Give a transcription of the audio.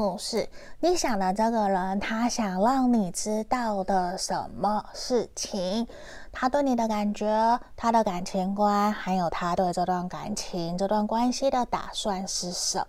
梦是你想的这个人，他想让你知道的什么事情，他对你的感觉，他的感情观，还有他对这段感情，这段关系的打算是什么？